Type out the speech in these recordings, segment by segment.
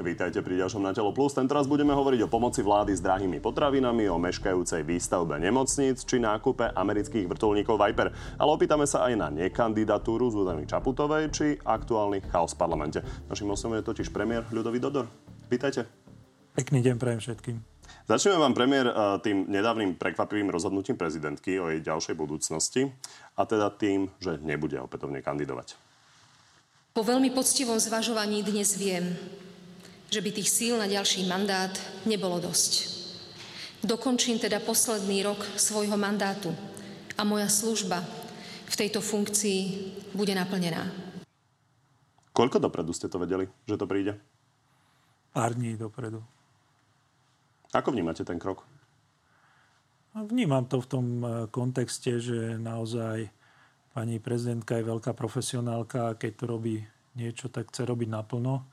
Vítajte pri ďalšom Na telo plus. Tentoraz budeme hovoriť o pomoci vlády s drahými potravinami, o meškajúcej výstavbe nemocníc či nákupe amerických vrtulníkov Viper. Ale opýtame sa aj na nekandidatúru Zuzany Čaputovej či aktuálny chaos v parlamente. Našim osom je totiž premiér Ľudový Dodor. Vítajte. Pekný deň prajem všetkým. Začneme vám, premiér, eh, tým nedávnym prekvapivým rozhodnutím prezidentky o jej ďalšej budúcnosti a teda tým, že nebude opätovne kandidovať. Po veľmi poctivom zvažovaní dnes viem, že by tých síl na ďalší mandát nebolo dosť. Dokončím teda posledný rok svojho mandátu a moja služba v tejto funkcii bude naplnená. Koľko dopredu ste to vedeli, že to príde? Pár dní dopredu. Ako vnímate ten krok? Vnímam to v tom e, kontexte, že naozaj pani prezidentka je veľká profesionálka a keď to robí niečo, tak chce robiť naplno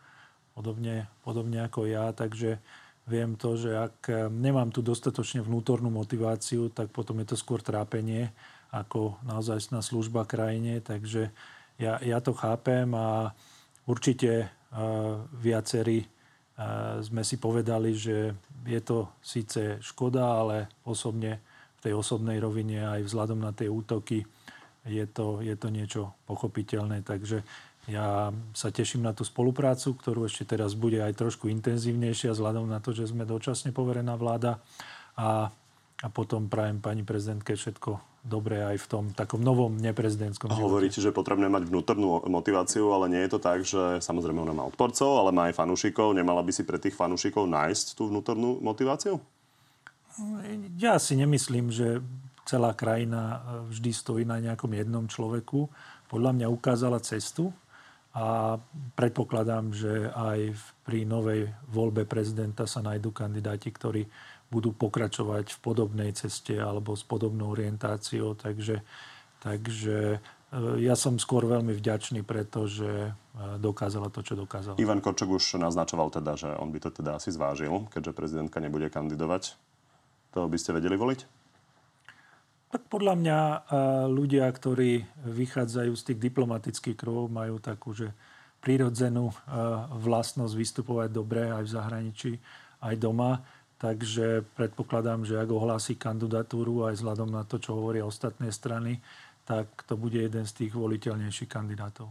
podobne, podobne ako ja, takže viem to, že ak eh, nemám tu dostatočne vnútornú motiváciu, tak potom je to skôr trápenie ako naozaj na služba krajine, takže ja, ja to chápem a určite uh, viacerí uh, sme si povedali, že je to síce škoda, ale osobne v tej osobnej rovine aj vzhľadom na tie útoky je to, je to niečo pochopiteľné. Takže ja sa teším na tú spoluprácu, ktorú ešte teraz bude aj trošku intenzívnejšia, vzhľadom na to, že sme dočasne poverená vláda. A, a potom prajem pani prezidentke všetko dobré aj v tom takom novom neprezidentskom živote. Hovoríte, že je potrebné mať vnútornú motiváciu, ale nie je to tak, že samozrejme ona má odporcov, ale má aj fanúšikov. Nemala by si pre tých fanúšikov nájsť tú vnútornú motiváciu? Ja si nemyslím, že celá krajina vždy stojí na nejakom jednom človeku. Podľa mňa ukázala cestu a predpokladám, že aj pri novej voľbe prezidenta sa nájdú kandidáti, ktorí budú pokračovať v podobnej ceste alebo s podobnou orientáciou. Takže, takže e, ja som skôr veľmi vďačný, pretože e, dokázala to, čo dokázala. Ivan Korčok už naznačoval teda, že on by to teda asi zvážil, keďže prezidentka nebude kandidovať. To by ste vedeli voliť? Tak podľa mňa ľudia, ktorí vychádzajú z tých diplomatických krov, majú takú, že prírodzenú vlastnosť vystupovať dobre aj v zahraničí, aj doma. Takže predpokladám, že ak ohlási kandidatúru aj vzhľadom na to, čo hovoria ostatné strany, tak to bude jeden z tých voliteľnejších kandidátov.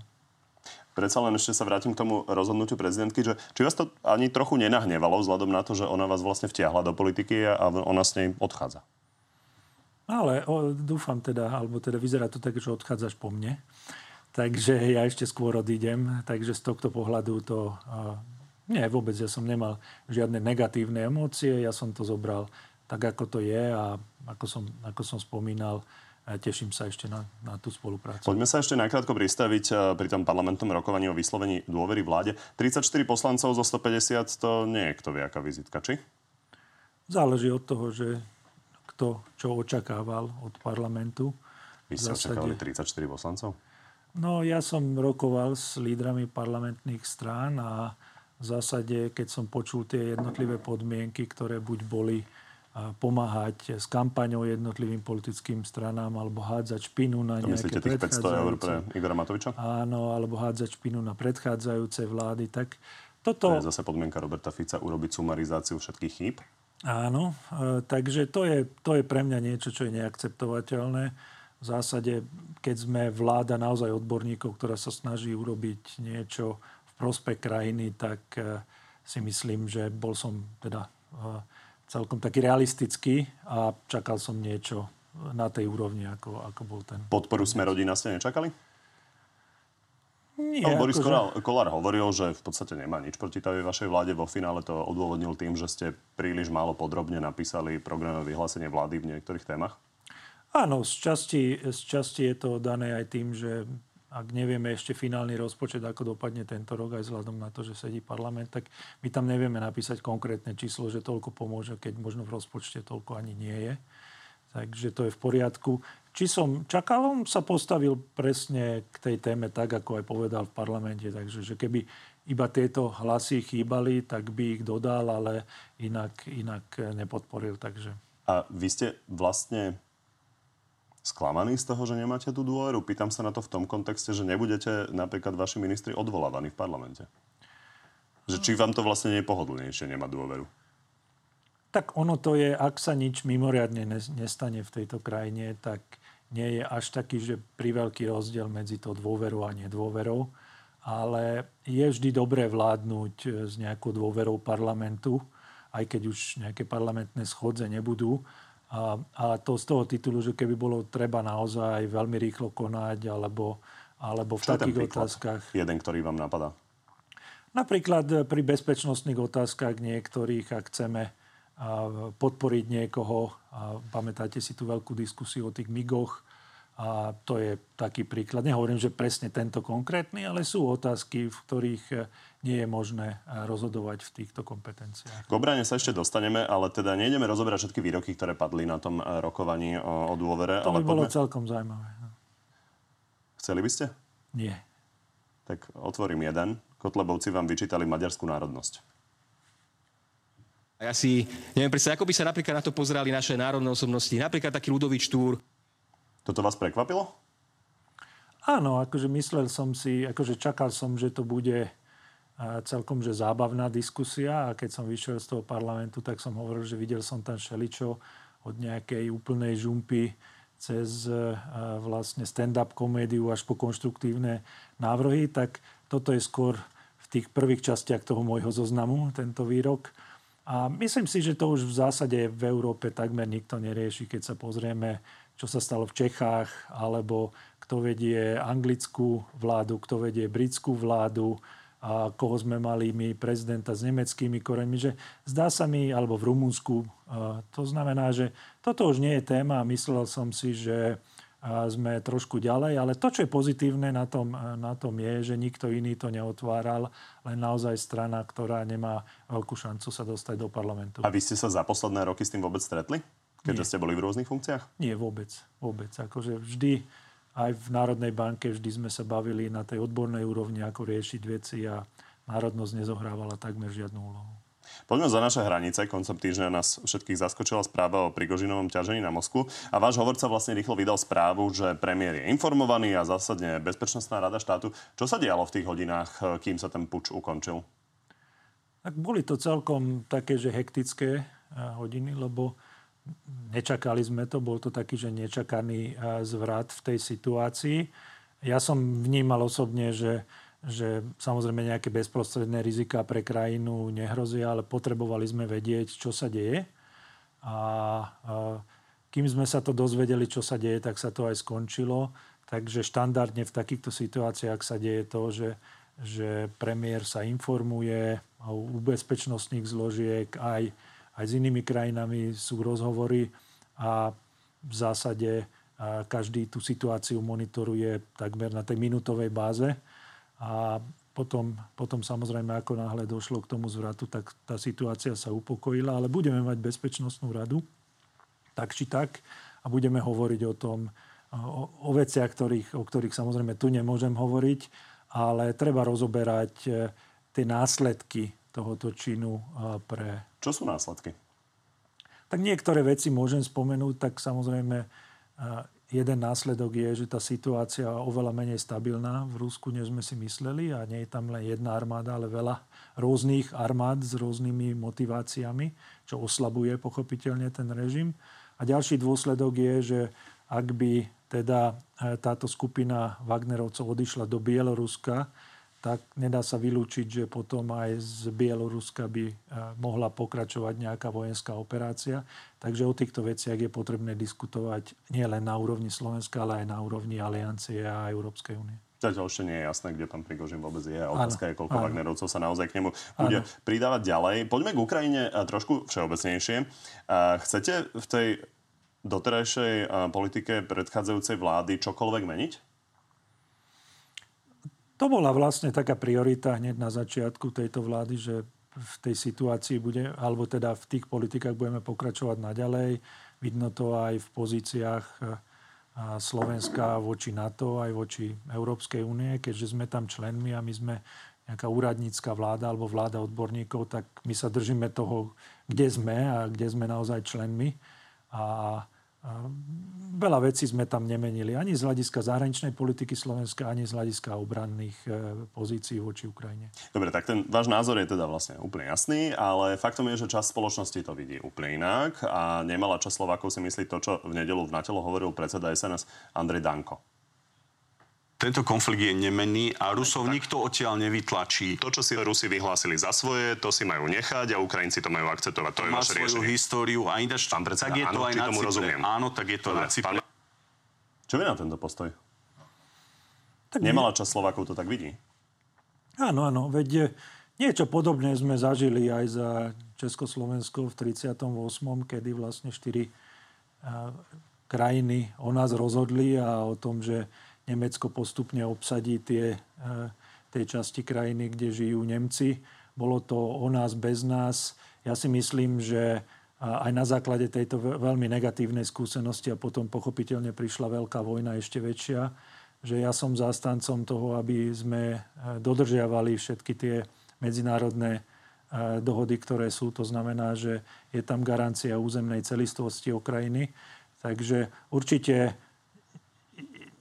Predsa len ešte sa vrátim k tomu rozhodnutiu prezidentky, že či vás to ani trochu nenahnevalo vzhľadom na to, že ona vás vlastne vtiahla do politiky a ona s nej odchádza? Ale o, dúfam teda, alebo teda vyzerá to tak, že odchádzaš po mne. Takže ja ešte skôr odídem. Takže z tohto pohľadu to... A, nie, vôbec ja som nemal žiadne negatívne emócie. Ja som to zobral tak, ako to je a ako som, ako som spomínal, teším sa ešte na, na tú spoluprácu. Poďme sa ešte nakrátko pristaviť pri tom parlamentnom rokovaní o vyslovení dôvery vláde. 34 poslancov zo 150 to nie je kto vie, aká vizitka, či? Záleží od toho, že kto čo očakával od parlamentu. Vy ste očakávali 34 poslancov? No, ja som rokoval s lídrami parlamentných strán a v zásade, keď som počul tie jednotlivé podmienky, ktoré buď boli pomáhať s kampaňou jednotlivým politickým stranám alebo hádzať špinu na to nejaké tých 500 eur pre Igora Matoviča? Áno, alebo hádzať špinu na predchádzajúce vlády. Tak toto... To je zase podmienka Roberta Fica urobiť sumarizáciu všetkých chýb? Áno, e, takže to je, to je pre mňa niečo, čo je neakceptovateľné. V zásade, keď sme vláda naozaj odborníkov, ktorá sa snaží urobiť niečo v prospech krajiny, tak e, si myslím, že bol som teda e, celkom taký realistický a čakal som niečo na tej úrovni, ako, ako bol ten. Podporu sme rodina ste nečakali? Nie, no, Boris akože... Kolár hovoril, že v podstate nemá nič proti tej vašej vláde. Vo finále to odôvodnil tým, že ste príliš málo podrobne napísali programové vyhlásenie vlády v niektorých témach. Áno, z časti, z časti je to dané aj tým, že ak nevieme ešte finálny rozpočet, ako dopadne tento rok, aj vzhľadom na to, že sedí parlament, tak my tam nevieme napísať konkrétne číslo, že toľko pomôže, keď možno v rozpočte toľko ani nie je. Takže to je v poriadku. Či som čakal, on sa postavil presne k tej téme tak, ako aj povedal v parlamente. Takže že keby iba tieto hlasy chýbali, tak by ich dodal, ale inak, inak nepodporil. Takže. A vy ste vlastne sklamaní z toho, že nemáte tú dôveru? Pýtam sa na to v tom kontexte, že nebudete napríklad vaši ministri odvolávaní v parlamente. Že či vám to vlastne nie je pohodlnejšie nemať dôveru? Tak ono to je, ak sa nič mimoriadne nestane v tejto krajine, tak nie je až taký, že pri veľký rozdiel medzi to dôverou a nedôverou. Ale je vždy dobré vládnuť e, s nejakou dôverou parlamentu, aj keď už nejaké parlamentné schodze nebudú. A, a to z toho titulu, že keby bolo treba naozaj veľmi rýchlo konať, alebo, alebo v Čo takých otázkach... Jeden, ktorý vám napadá. Napríklad eh, pri bezpečnostných otázkach niektorých, ak chceme podporiť niekoho, a pamätáte si tú veľkú diskusiu o tých migoch, a to je taký príklad. Nehovorím, že presne tento konkrétny, ale sú otázky, v ktorých eh, nie je možné eh, rozhodovať v týchto kompetenciách. K obrane sa ešte dostaneme, ale teda nejdeme rozoberať všetky výroky, ktoré padli na tom rokovaní o, o dôvere. To by ale bolo poďme... celkom zaujímavé. No. Chceli by ste? Nie. Tak otvorím jeden. Kotlebovci vám vyčítali maďarskú národnosť. Ja si neviem predstaviť, ako by sa napríklad na to pozerali naše národné osobnosti. Napríklad taký Ludovič Túr. Toto vás prekvapilo? Áno, akože myslel som si, akože čakal som, že to bude celkom že zábavná diskusia a keď som vyšiel z toho parlamentu, tak som hovoril, že videl som tam šeličo od nejakej úplnej žumpy cez vlastne stand-up komédiu až po konštruktívne návrhy, tak toto je skôr v tých prvých častiach toho môjho zoznamu, tento výrok. A myslím si, že to už v zásade v Európe takmer nikto nerieši, keď sa pozrieme, čo sa stalo v Čechách, alebo kto vedie anglickú vládu, kto vedie britskú vládu, a koho sme mali my prezidenta s nemeckými koreňmi, že zdá sa mi, alebo v Rumunsku, to znamená, že toto už nie je téma a myslel som si, že sme trošku ďalej, ale to, čo je pozitívne na tom, na tom je, že nikto iný to neotváral, len naozaj strana, ktorá nemá veľkú šancu sa dostať do parlamentu. A vy ste sa za posledné roky s tým vôbec stretli? Keďže Nie. ste boli v rôznych funkciách? Nie, vôbec. Vôbec. Akože vždy, aj v Národnej banke, vždy sme sa bavili na tej odbornej úrovni, ako riešiť veci a národnosť nezohrávala takmer žiadnu úlohu. Poďme za naše hranice. Koncom týždňa nás všetkých zaskočila správa o Prigožinovom ťažení na Moskvu. A váš hovorca vlastne rýchlo vydal správu, že premiér je informovaný a zásadne Bezpečnostná rada štátu. Čo sa dialo v tých hodinách, kým sa ten puč ukončil? Tak boli to celkom také, že hektické eh, hodiny, lebo nečakali sme to. Bol to taký, že nečakaný eh, zvrat v tej situácii. Ja som vnímal osobne, že že samozrejme nejaké bezprostredné rizika pre krajinu nehrozia, ale potrebovali sme vedieť, čo sa deje. A, kým sme sa to dozvedeli, čo sa deje, tak sa to aj skončilo. Takže štandardne v takýchto situáciách sa deje to, že, že premiér sa informuje u bezpečnostných zložiek, aj, aj s inými krajinami sú rozhovory a v zásade každý tú situáciu monitoruje takmer na tej minutovej báze. A potom, potom samozrejme, ako náhle došlo k tomu zvratu, tak tá situácia sa upokojila, ale budeme mať bezpečnostnú radu, tak či tak, a budeme hovoriť o tom, o, o veciach, ktorých, o ktorých samozrejme tu nemôžem hovoriť, ale treba rozoberať e, tie následky tohoto činu e, pre... Čo sú následky? Tak niektoré veci môžem spomenúť, tak samozrejme e, jeden následok je, že tá situácia je oveľa menej stabilná v Rusku, než sme si mysleli a nie je tam len jedna armáda, ale veľa rôznych armád s rôznymi motiváciami, čo oslabuje pochopiteľne ten režim. A ďalší dôsledok je, že ak by teda e, táto skupina Wagnerovcov odišla do Bieloruska, tak nedá sa vylúčiť, že potom aj z Bieloruska by eh, mohla pokračovať nejaká vojenská operácia. Takže o týchto veciach je potrebné diskutovať nielen na úrovni Slovenska, ale aj na úrovni Aliancie a Európskej únie. Zatiaľ ešte nie je jasné, kde pán Prigožin vôbec je. A otázka je, koľko Wagnerovcov sa naozaj k nemu bude ano. pridávať ďalej. Poďme k Ukrajine eh, trošku všeobecnejšie. Eh, chcete v tej doterajšej politike predchádzajúcej vlády čokoľvek meniť? To bola vlastne taká priorita hneď na začiatku tejto vlády, že v tej situácii bude, alebo teda v tých politikách budeme pokračovať naďalej. Vidno to aj v pozíciách Slovenska voči NATO, aj voči Európskej únie, keďže sme tam členmi a my sme nejaká úradnícka vláda alebo vláda odborníkov, tak my sa držíme toho, kde sme a kde sme naozaj členmi. A veľa vecí sme tam nemenili. Ani z hľadiska zahraničnej politiky Slovenska, ani z hľadiska obranných e, pozícií voči Ukrajine. Dobre, tak ten váš názor je teda vlastne úplne jasný, ale faktom je, že časť spoločnosti to vidí úplne inak a nemala čas Slovákov si myslí to, čo v nedelu v Natelo hovoril predseda SNS Andrej Danko. Tento konflikt je nemenný a Rusov nikto odtiaľ nevytlačí. To, čo si Rusi vyhlásili za svoje, to si majú nechať a Ukrajinci to majú akceptovať. To, to je má vaše svoju riešenie. históriu a ináč, Pán predseda, tak je to áno, aj či na tomu Cypre. rozumiem. Áno, tak je to Dobre, na Cypre. pán- Čo je na tento postoj? Tak Nemala časť Slovákov to tak vidí. Áno, áno. Veď e, niečo podobné sme zažili aj za Československo v 38., kedy vlastne štyri a, krajiny o nás rozhodli a o tom, že Nemecko postupne obsadí tie, e, tie časti krajiny, kde žijú Nemci. Bolo to o nás, bez nás. Ja si myslím, že aj na základe tejto ve- veľmi negatívnej skúsenosti a potom pochopiteľne prišla veľká vojna ešte väčšia, že ja som zástancom toho, aby sme e, dodržiavali všetky tie medzinárodné e, dohody, ktoré sú. To znamená, že je tam garancia územnej celistvosti Ukrajiny. Takže určite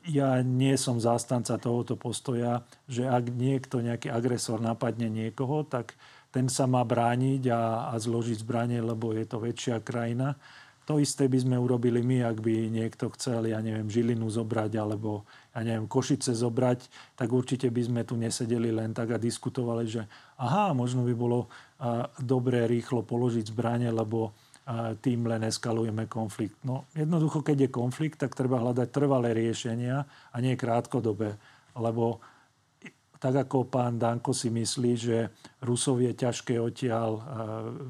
ja nie som zástanca tohoto postoja, že ak niekto, nejaký agresor napadne niekoho, tak ten sa má brániť a, a zložiť zbranie, lebo je to väčšia krajina. To isté by sme urobili my, ak by niekto chcel, ja neviem, Žilinu zobrať alebo, ja neviem, Košice zobrať, tak určite by sme tu nesedeli len tak a diskutovali, že aha, možno by bolo a, dobré rýchlo položiť zbranie, lebo tým len eskalujeme konflikt. No jednoducho, keď je konflikt, tak treba hľadať trvalé riešenia a nie krátkodobé. Lebo tak ako pán Danko si myslí, že Rusov je ťažké odtiaľ a,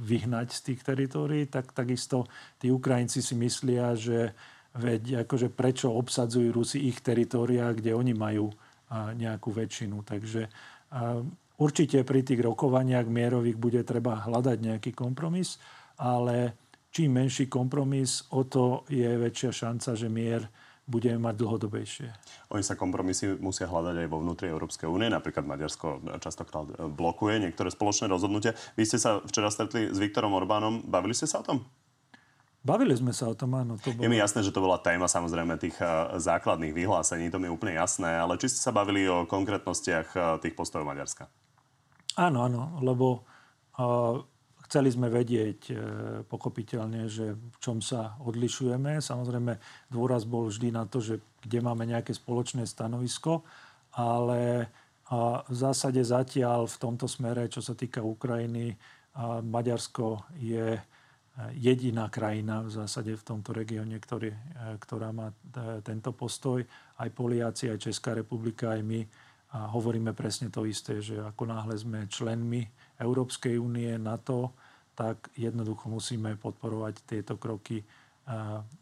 vyhnať z tých teritórií, tak takisto tí Ukrajinci si myslia, že veď akože prečo obsadzujú Rusi ich teritória, kde oni majú a, nejakú väčšinu. Takže a, určite pri tých rokovaniach mierových bude treba hľadať nejaký kompromis, ale čím menší kompromis, o to je väčšia šanca, že mier budeme mať dlhodobejšie. Oni sa kompromisy musia hľadať aj vo vnútri Európskej únie. Napríklad Maďarsko častokrát blokuje niektoré spoločné rozhodnutia. Vy ste sa včera stretli s Viktorom Orbánom. Bavili ste sa o tom? Bavili sme sa o tom, áno. To Je mi jasné, že to bola téma samozrejme tých uh, základných vyhlásení, to mi je úplne jasné, ale či ste sa bavili o konkrétnostiach uh, tých postojov Maďarska? Áno, áno, lebo uh, chceli sme vedieť uh, pochopiteľne, že v čom sa odlišujeme. Samozrejme, dôraz bol vždy na to, že kde máme nejaké spoločné stanovisko, ale uh, v zásade zatiaľ v tomto smere, čo sa týka Ukrajiny, uh, Maďarsko je jediná krajina v zásade v tomto regióne, ktorý, ktorá má tento postoj. Aj Poliaci, aj Česká republika, aj my a hovoríme presne to isté, že ako náhle sme členmi Európskej únie, NATO, tak jednoducho musíme podporovať tieto kroky,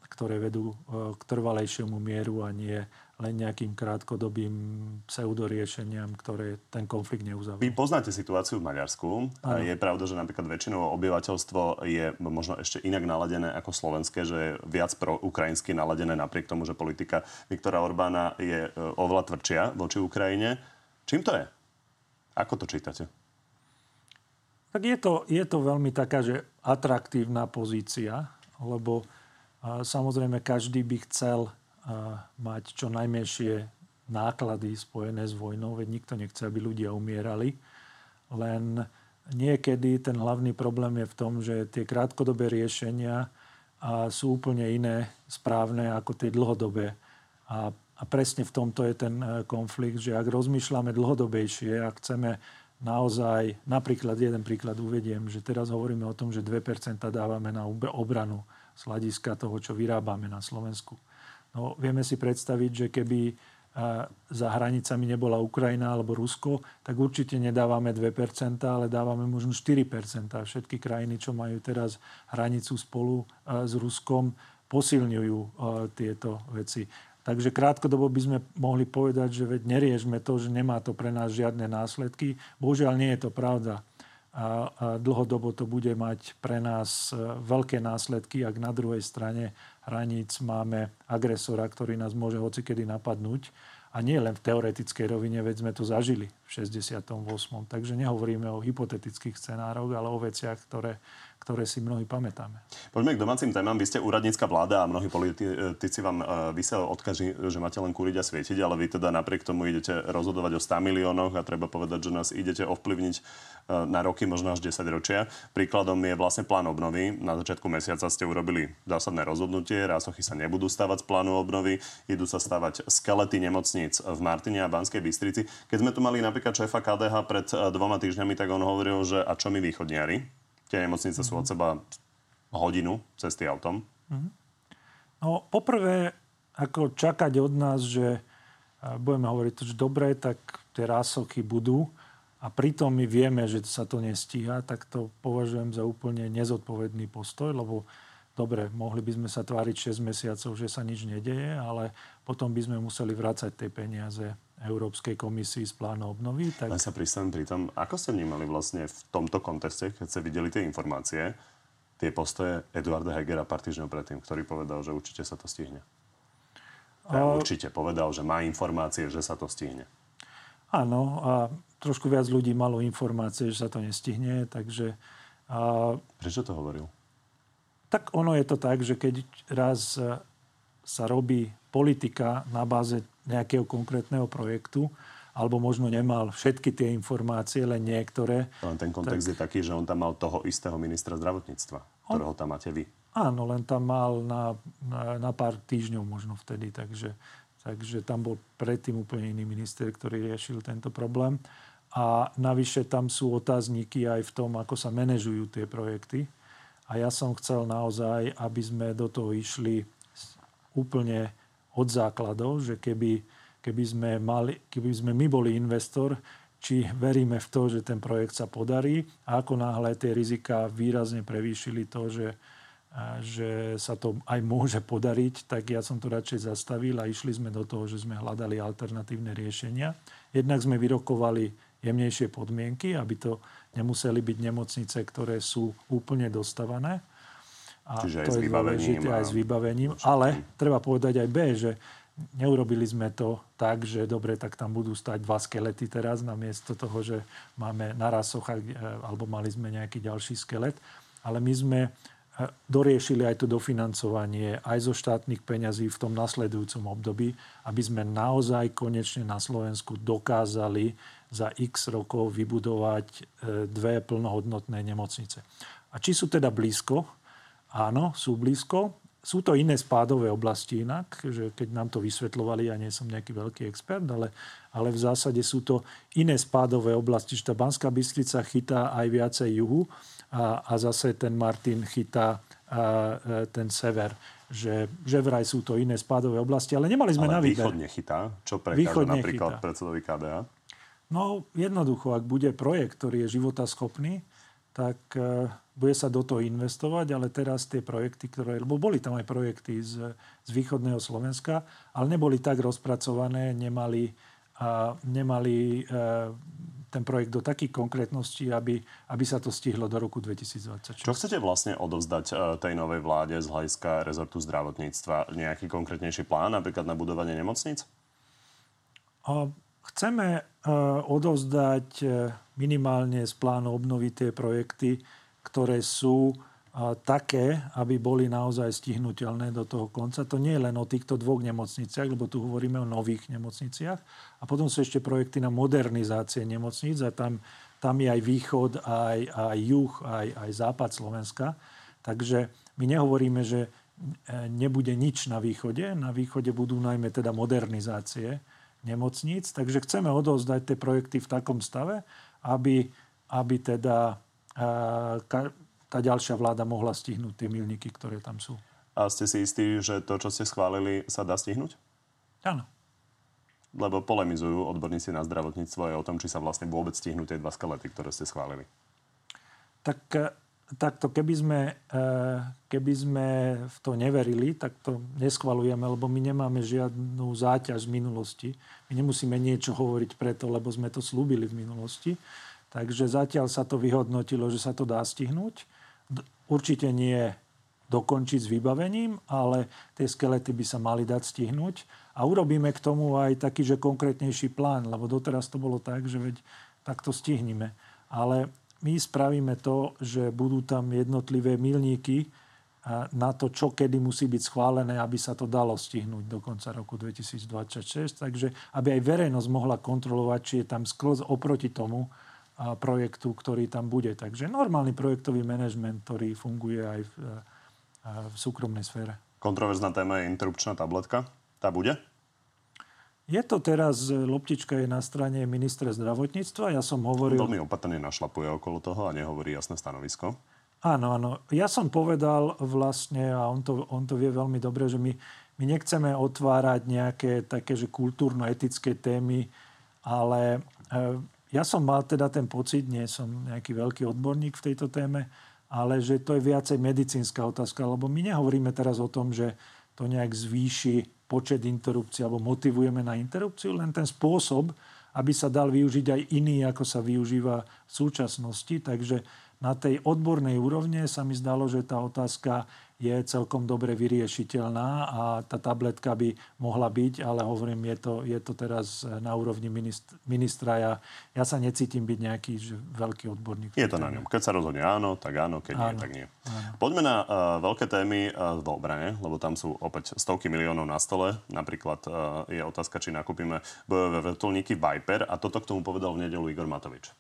ktoré vedú k trvalejšiemu mieru a nie len nejakým krátkodobým pseudoriešeniam, ktoré ten konflikt neuzavrú. Vy poznáte situáciu v Maďarsku. Ano. Je pravda, že napríklad väčšinou obyvateľstvo je možno ešte inak naladené ako slovenské, že je viac pro ukrajinsky naladené napriek tomu, že politika Viktora Orbána je oveľa tvrdšia voči Ukrajine. Čím to je? Ako to čítate? Tak je to, je to veľmi taká, že atraktívna pozícia, lebo a, samozrejme každý by chcel mať čo najmenšie náklady spojené s vojnou, veď nikto nechce, aby ľudia umierali. Len niekedy ten hlavný problém je v tom, že tie krátkodobé riešenia sú úplne iné, správne ako tie dlhodobé. A, a presne v tomto je ten konflikt, že ak rozmýšľame dlhodobejšie a chceme naozaj, napríklad jeden príklad uvediem, že teraz hovoríme o tom, že 2% dávame na obranu z hľadiska toho, čo vyrábame na Slovensku. No, vieme si predstaviť, že keby za hranicami nebola Ukrajina alebo Rusko, tak určite nedávame 2%, ale dávame možno 4%. Všetky krajiny, čo majú teraz hranicu spolu s Ruskom, posilňujú tieto veci. Takže krátkodobo by sme mohli povedať, že veď neriešme to, že nemá to pre nás žiadne následky. Bohužiaľ nie je to pravda a, dlhodobo to bude mať pre nás veľké následky, ak na druhej strane hraníc máme agresora, ktorý nás môže hocikedy napadnúť. A nie len v teoretickej rovine, veď sme to zažili v 68. Takže nehovoríme o hypotetických scenároch, ale o veciach, ktoré, ktoré si mnohí pamätáme. Poďme k domácim témam. Vy ste úradnícka vláda a mnohí politici vám e, vysielajú odkaz, že máte len kúriť a svietiť, ale vy teda napriek tomu idete rozhodovať o 100 miliónoch a treba povedať, že nás idete ovplyvniť e, na roky, možno až 10 ročia. Príkladom je vlastne plán obnovy. Na začiatku mesiaca ste urobili zásadné rozhodnutie. Rásochy sa nebudú stavať z plánu obnovy, idú sa stavať skelety nemocníc v Martine a Banskej Bystrici. Keď sme tu mali napríklad šéfa KDH pred e, dvoma týždňami, tak on hovoril, že a čo my východniari? Tie nemocnice mm-hmm. sú od seba hodinu cesty autom. Mm-hmm. No, poprvé, ako čakať od nás, že budeme hovoriť, že dobre, tak tie rásochy budú a pritom my vieme, že sa to nestíha, tak to považujem za úplne nezodpovedný postoj, lebo dobre, mohli by sme sa tváriť 6 mesiacov, že sa nič nedeje, ale potom by sme museli vrácať tie peniaze Európskej komisii z plánu obnovy. Tak... Len sa pristavím pri tom, ako ste vnímali vlastne v tomto kontexte, keď ste videli tie informácie, tie postoje Eduarda Hegera pár týždňov predtým, ktorý povedal, že určite sa to stihne. Ja, určite povedal, že má informácie, že sa to stihne. Áno, a trošku viac ľudí malo informácie, že sa to nestihne, takže... A... Prečo to hovoril? Tak ono je to tak, že keď raz sa robí politika na báze nejakého konkrétneho projektu, alebo možno nemal všetky tie informácie, len niektoré. Len ten kontext tak... je taký, že on tam mal toho istého ministra zdravotníctva, on... ktorého tam máte vy. Áno, len tam mal na, na, na pár týždňov možno vtedy, takže, takže tam bol predtým úplne iný minister, ktorý riešil tento problém. A navyše tam sú otázniky aj v tom, ako sa manažujú tie projekty. A ja som chcel naozaj, aby sme do toho išli úplne od základov, že keby, keby, sme mali, keby sme my boli investor, či veríme v to, že ten projekt sa podarí a ako náhle tie rizika výrazne prevýšili to, že, že sa to aj môže podariť, tak ja som to radšej zastavil a išli sme do toho, že sme hľadali alternatívne riešenia. Jednak sme vyrokovali jemnejšie podmienky, aby to nemuseli byť nemocnice, ktoré sú úplne dostavané a Čiže to aj je dôležité aj s vybavením. Ale treba povedať aj B, že neurobili sme to tak, že dobre, tak tam budú stať dva skelety teraz, namiesto toho, že máme na rasoch, e, alebo mali sme nejaký ďalší skelet. Ale my sme e, doriešili aj to dofinancovanie aj zo štátnych peňazí v tom nasledujúcom období, aby sme naozaj konečne na Slovensku dokázali za x rokov vybudovať e, dve plnohodnotné nemocnice. A či sú teda blízko, Áno, sú blízko. Sú to iné spádové oblasti inak, že keď nám to vysvetľovali, ja nie som nejaký veľký expert, ale, ale v zásade sú to iné spádové oblasti, že tá Banská Bystrica chytá aj viacej juhu a, a zase ten Martin chytá a, a, e, ten sever. Že, že vraj sú to iné spádové oblasti, ale nemali sme ale na výber. východne chytá? Čo prekáže napríklad chytá. predsedovi KDA? No jednoducho, ak bude projekt, ktorý je životaschopný, tak e, bude sa do toho investovať, ale teraz tie projekty, ktoré, lebo boli tam aj projekty z, z východného Slovenska, ale neboli tak rozpracované, nemali, a, nemali e, ten projekt do takých konkrétností, aby, aby sa to stihlo do roku 2026. Čo chcete vlastne odovzdať e, tej novej vláde z hľadiska rezortu zdravotníctva? Nejaký konkrétnejší plán, napríklad na budovanie nemocníc? A, chceme uh, odovzdať minimálne z plánu obnoviť tie projekty, ktoré sú také, aby boli naozaj stihnutelné do toho konca. To nie je len o týchto dvoch nemocniciach, lebo tu hovoríme o nových nemocniciach. A potom sú ešte projekty na modernizácie nemocníc a tam, tam je aj východ, aj, aj juh, aj, aj západ Slovenska. Takže my nehovoríme, že e, nebude nič na východe. Na východe budú najmä teda modernizácie nemocníc. Takže chceme odovzdať tie projekty v takom stave, aby, aby teda tá ďalšia vláda mohla stihnúť tie milníky, ktoré tam sú. A ste si istí, že to, čo ste schválili, sa dá stihnúť? Áno. Lebo polemizujú odborníci na zdravotníctvo aj o tom, či sa vlastne vôbec stihnú tie dva skelety, ktoré ste schválili. Tak takto, keby sme, e, keby sme v to neverili, tak to neschvalujeme, lebo my nemáme žiadnu záťaž z minulosti. My nemusíme niečo hovoriť preto, lebo sme to slúbili v minulosti. Takže zatiaľ sa to vyhodnotilo, že sa to dá stihnúť. Určite nie do dokončiť s vybavením, ale tie skelety by sa mali dať stihnúť. A urobíme k tomu aj taký, že konkrétnejší plán, lebo doteraz to bolo tak, že veď takto stihneme. Ale my spravíme to, že budú tam jednotlivé milníky na to, čo kedy musí byť schválené, aby sa to dalo stihnúť do konca roku 2026. Takže aby aj verejnosť mohla kontrolovať, či je tam sklz oproti tomu projektu, ktorý tam bude. Takže normálny projektový manažment, ktorý funguje aj v, v súkromnej sfére. Kontroverzná téma je interrupčná tabletka. Tá bude? Je to teraz, e, loptička je na strane ministra zdravotníctva. Ja som hovoril... Veľmi opatrne našlapuje okolo toho a nehovorí jasné stanovisko. Áno, áno. Ja som povedal vlastne, a on to, on to vie veľmi dobre, že my, my nechceme otvárať nejaké také, že kultúrno-etické témy, ale e, ja som mal teda ten pocit, nie som nejaký veľký odborník v tejto téme, ale že to je viacej medicínska otázka, lebo my nehovoríme teraz o tom, že to nejak zvýši počet interrupcií alebo motivujeme na interrupciu, len ten spôsob, aby sa dal využiť aj iný, ako sa využíva v súčasnosti. Takže na tej odbornej úrovne sa mi zdalo, že tá otázka je celkom dobre vyriešiteľná a tá tabletka by mohla byť, ale hovorím, je to, je to teraz na úrovni ministra. Ja, ja sa necítim byť nejaký že veľký odborník. Je to na ňom. Keď sa rozhodne áno, tak áno, keď áno. nie, tak nie. Áno. Poďme na uh, veľké témy uh, v obrane, lebo tam sú opäť stovky miliónov na stole. Napríklad uh, je otázka, či nakúpime bojové vrtulníky Viper a toto k tomu povedal v nedelu Igor Matovič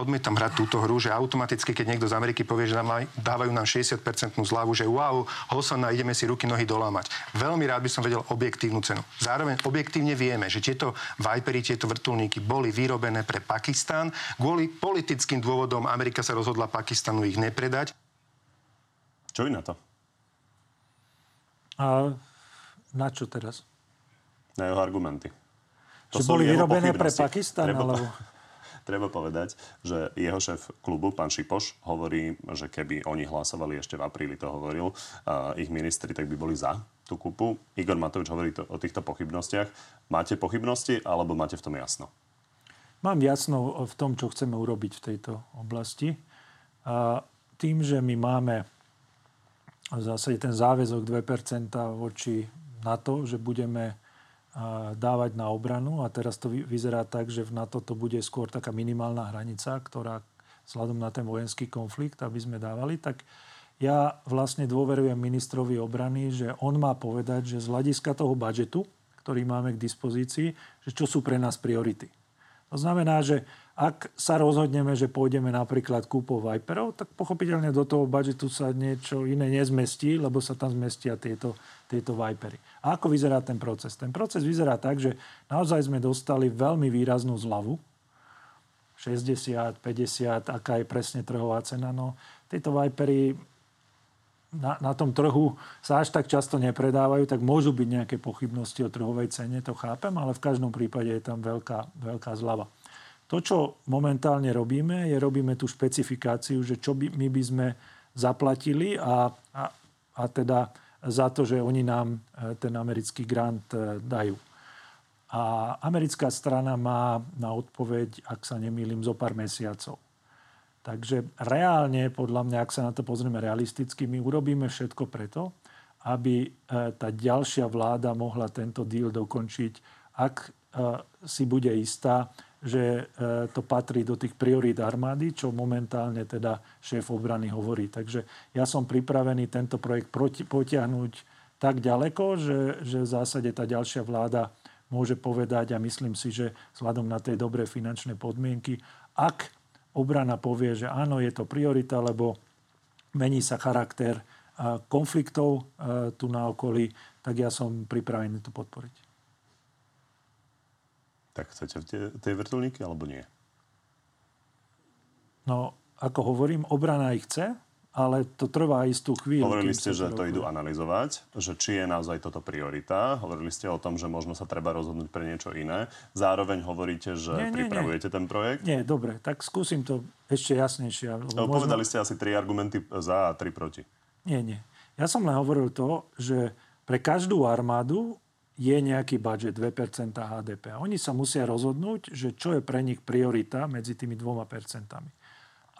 odmietam hrať túto hru, že automaticky, keď niekto z Ameriky povie, že nám dávajú nám 60% zľavu, že wow, Hosana, ideme si ruky, nohy dolámať. Veľmi rád by som vedel objektívnu cenu. Zároveň objektívne vieme, že tieto Vipery, tieto vrtulníky boli vyrobené pre Pakistan. Kvôli politickým dôvodom Amerika sa rozhodla Pakistanu ich nepredať. Čo vy na to? A na čo teraz? Na jeho argumenty. To že boli vyrobené pre Pakistan? Treba... Alebo treba povedať, že jeho šéf klubu, pán Šipoš, hovorí, že keby oni hlasovali ešte v apríli, to hovoril, uh, ich ministri, tak by boli za tú kupu. Igor Matovič hovorí to, o týchto pochybnostiach. Máte pochybnosti, alebo máte v tom jasno? Mám jasno v tom, čo chceme urobiť v tejto oblasti. A tým, že my máme zase ten záväzok 2% voči na to, že budeme dávať na obranu a teraz to vyzerá tak, že NATO to bude skôr taká minimálna hranica, ktorá vzhľadom na ten vojenský konflikt, aby sme dávali, tak ja vlastne dôverujem ministrovi obrany, že on má povedať, že z hľadiska toho budžetu, ktorý máme k dispozícii, že čo sú pre nás priority. To znamená, že ak sa rozhodneme, že pôjdeme napríklad kúpou Viperov, tak pochopiteľne do toho budžetu sa niečo iné nezmestí, lebo sa tam zmestia tieto, tieto Vipery. A ako vyzerá ten proces? Ten proces vyzerá tak, že naozaj sme dostali veľmi výraznú zľavu. 60, 50, aká je presne trhová cena. No, tieto Vipery na, na tom trhu sa až tak často nepredávajú, tak môžu byť nejaké pochybnosti o trhovej cene, to chápem, ale v každom prípade je tam veľká, veľká zľava. To, čo momentálne robíme, je robíme tú špecifikáciu, že čo by, my by sme zaplatili a, a, a teda za to, že oni nám e, ten americký grant e, dajú. A americká strana má na odpoveď, ak sa nemýlim, zo pár mesiacov. Takže reálne, podľa mňa, ak sa na to pozrieme realisticky, my urobíme všetko preto, aby e, tá ďalšia vláda mohla tento díl dokončiť, ak e, si bude istá, že e, to patrí do tých priorít armády, čo momentálne teda šéf obrany hovorí. Takže ja som pripravený tento projekt proti, potiahnuť tak ďaleko, že, že v zásade tá ďalšia vláda môže povedať a myslím si, že vzhľadom na tie dobré finančné podmienky, ak obrana povie, že áno, je to priorita, lebo mení sa charakter konfliktov tu na okolí, tak ja som pripravený to podporiť. Tak chcete tie, tie vrtulníky alebo nie? No, ako hovorím, obrana ich chce, ale to trvá istú chvíľu. Hovorili ste, že to idú analyzovať, že či je naozaj toto priorita. Hovorili ste o tom, že možno sa treba rozhodnúť pre niečo iné. Zároveň hovoríte, že nie, nie, pripravujete nie. ten projekt. Nie, dobre, tak skúsim to ešte jasnejšie. No, možno... Povedali ste asi tri argumenty za a tri proti. Nie, nie. Ja som len hovoril to, že pre každú armádu je nejaký budget 2% HDP. Oni sa musia rozhodnúť, že čo je pre nich priorita medzi tými dvoma percentami.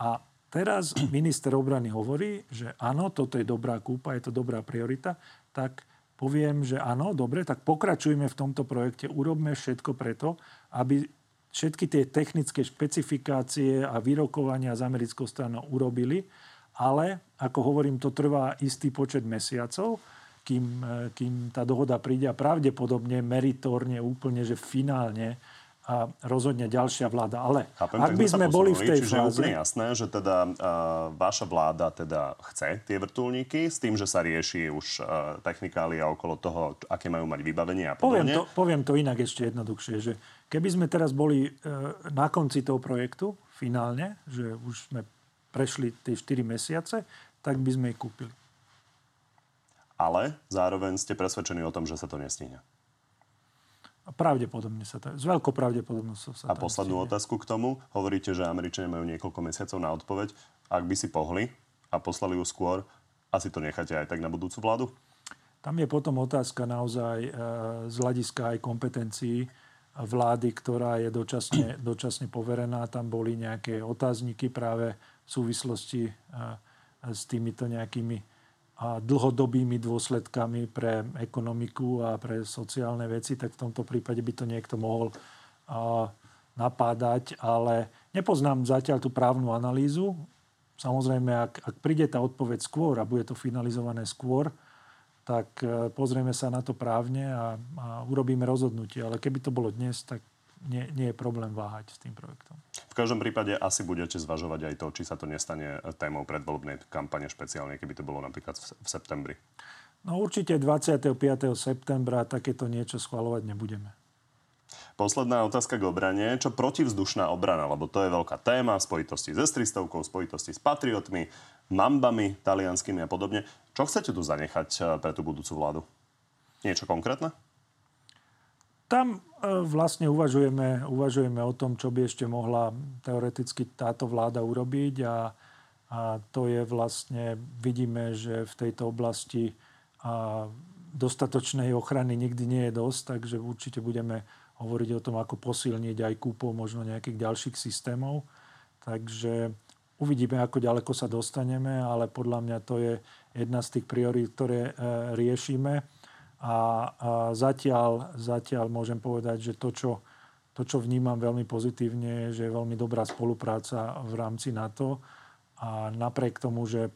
A teraz minister obrany hovorí, že áno, toto je dobrá kúpa, je to dobrá priorita, tak poviem, že áno, dobre, tak pokračujme v tomto projekte, urobme všetko preto, aby všetky tie technické špecifikácie a vyrokovania s americkou stranou urobili, ale, ako hovorím, to trvá istý počet mesiacov, kým, kým tá dohoda príde a pravdepodobne meritorne úplne, že finálne a rozhodne ďalšia vláda. Ale Chápem, ak by sme boli v tej čiže fáze... je úplne jasné, že teda uh, vaša vláda teda chce tie vrtulníky s tým, že sa rieši už uh, technikália okolo toho, aké majú mať vybavenie a Poviem podobne. to, poviem to inak ešte jednoduchšie, že keby sme teraz boli uh, na konci toho projektu, finálne, že už sme prešli tie 4 mesiace, tak by sme ich kúpili. Ale zároveň ste presvedčení o tom, že sa to nestihne. A pravdepodobne sa to, s veľkou pravdepodobnosťou sa A poslednú nestihne. otázku k tomu. Hovoríte, že Američania majú niekoľko mesiacov na odpoveď. Ak by si pohli a poslali ju skôr, asi to necháte aj tak na budúcu vládu? Tam je potom otázka naozaj e, z hľadiska aj kompetencií vlády, ktorá je dočasne, dočasne poverená. Tam boli nejaké otázniky práve v súvislosti e, s týmito nejakými dlhodobými dôsledkami pre ekonomiku a pre sociálne veci, tak v tomto prípade by to niekto mohol napádať, ale nepoznám zatiaľ tú právnu analýzu. Samozrejme, ak, ak príde tá odpoveď skôr a bude to finalizované skôr, tak e, pozrieme sa na to právne a, a urobíme rozhodnutie. Ale keby to bolo dnes, tak nie, nie je problém váhať s tým projektom. V každom prípade asi budete zvažovať aj to, či sa to nestane témou predvolebnej kampane špeciálne, keby to bolo napríklad v, septembri. No určite 25. septembra takéto niečo schvalovať nebudeme. Posledná otázka k obrane. Čo protivzdušná obrana? Lebo to je veľká téma v spojitosti s S-300, v spojitosti s Patriotmi, Mambami, talianskými a podobne. Čo chcete tu zanechať eh, pre tú budúcu vládu? Niečo konkrétne? Tam e, vlastne uvažujeme, uvažujeme o tom, čo by ešte mohla teoreticky táto vláda urobiť a, a to je vlastne, vidíme, že v tejto oblasti a dostatočnej ochrany nikdy nie je dosť, takže určite budeme hovoriť o tom, ako posilniť aj kúpou možno nejakých ďalších systémov. Takže uvidíme, ako ďaleko sa dostaneme, ale podľa mňa to je jedna z tých priorít, ktoré e, riešime. A, a zatiaľ, zatiaľ môžem povedať, že to čo, to, čo vnímam veľmi pozitívne, je, že je veľmi dobrá spolupráca v rámci NATO. A napriek tomu, že,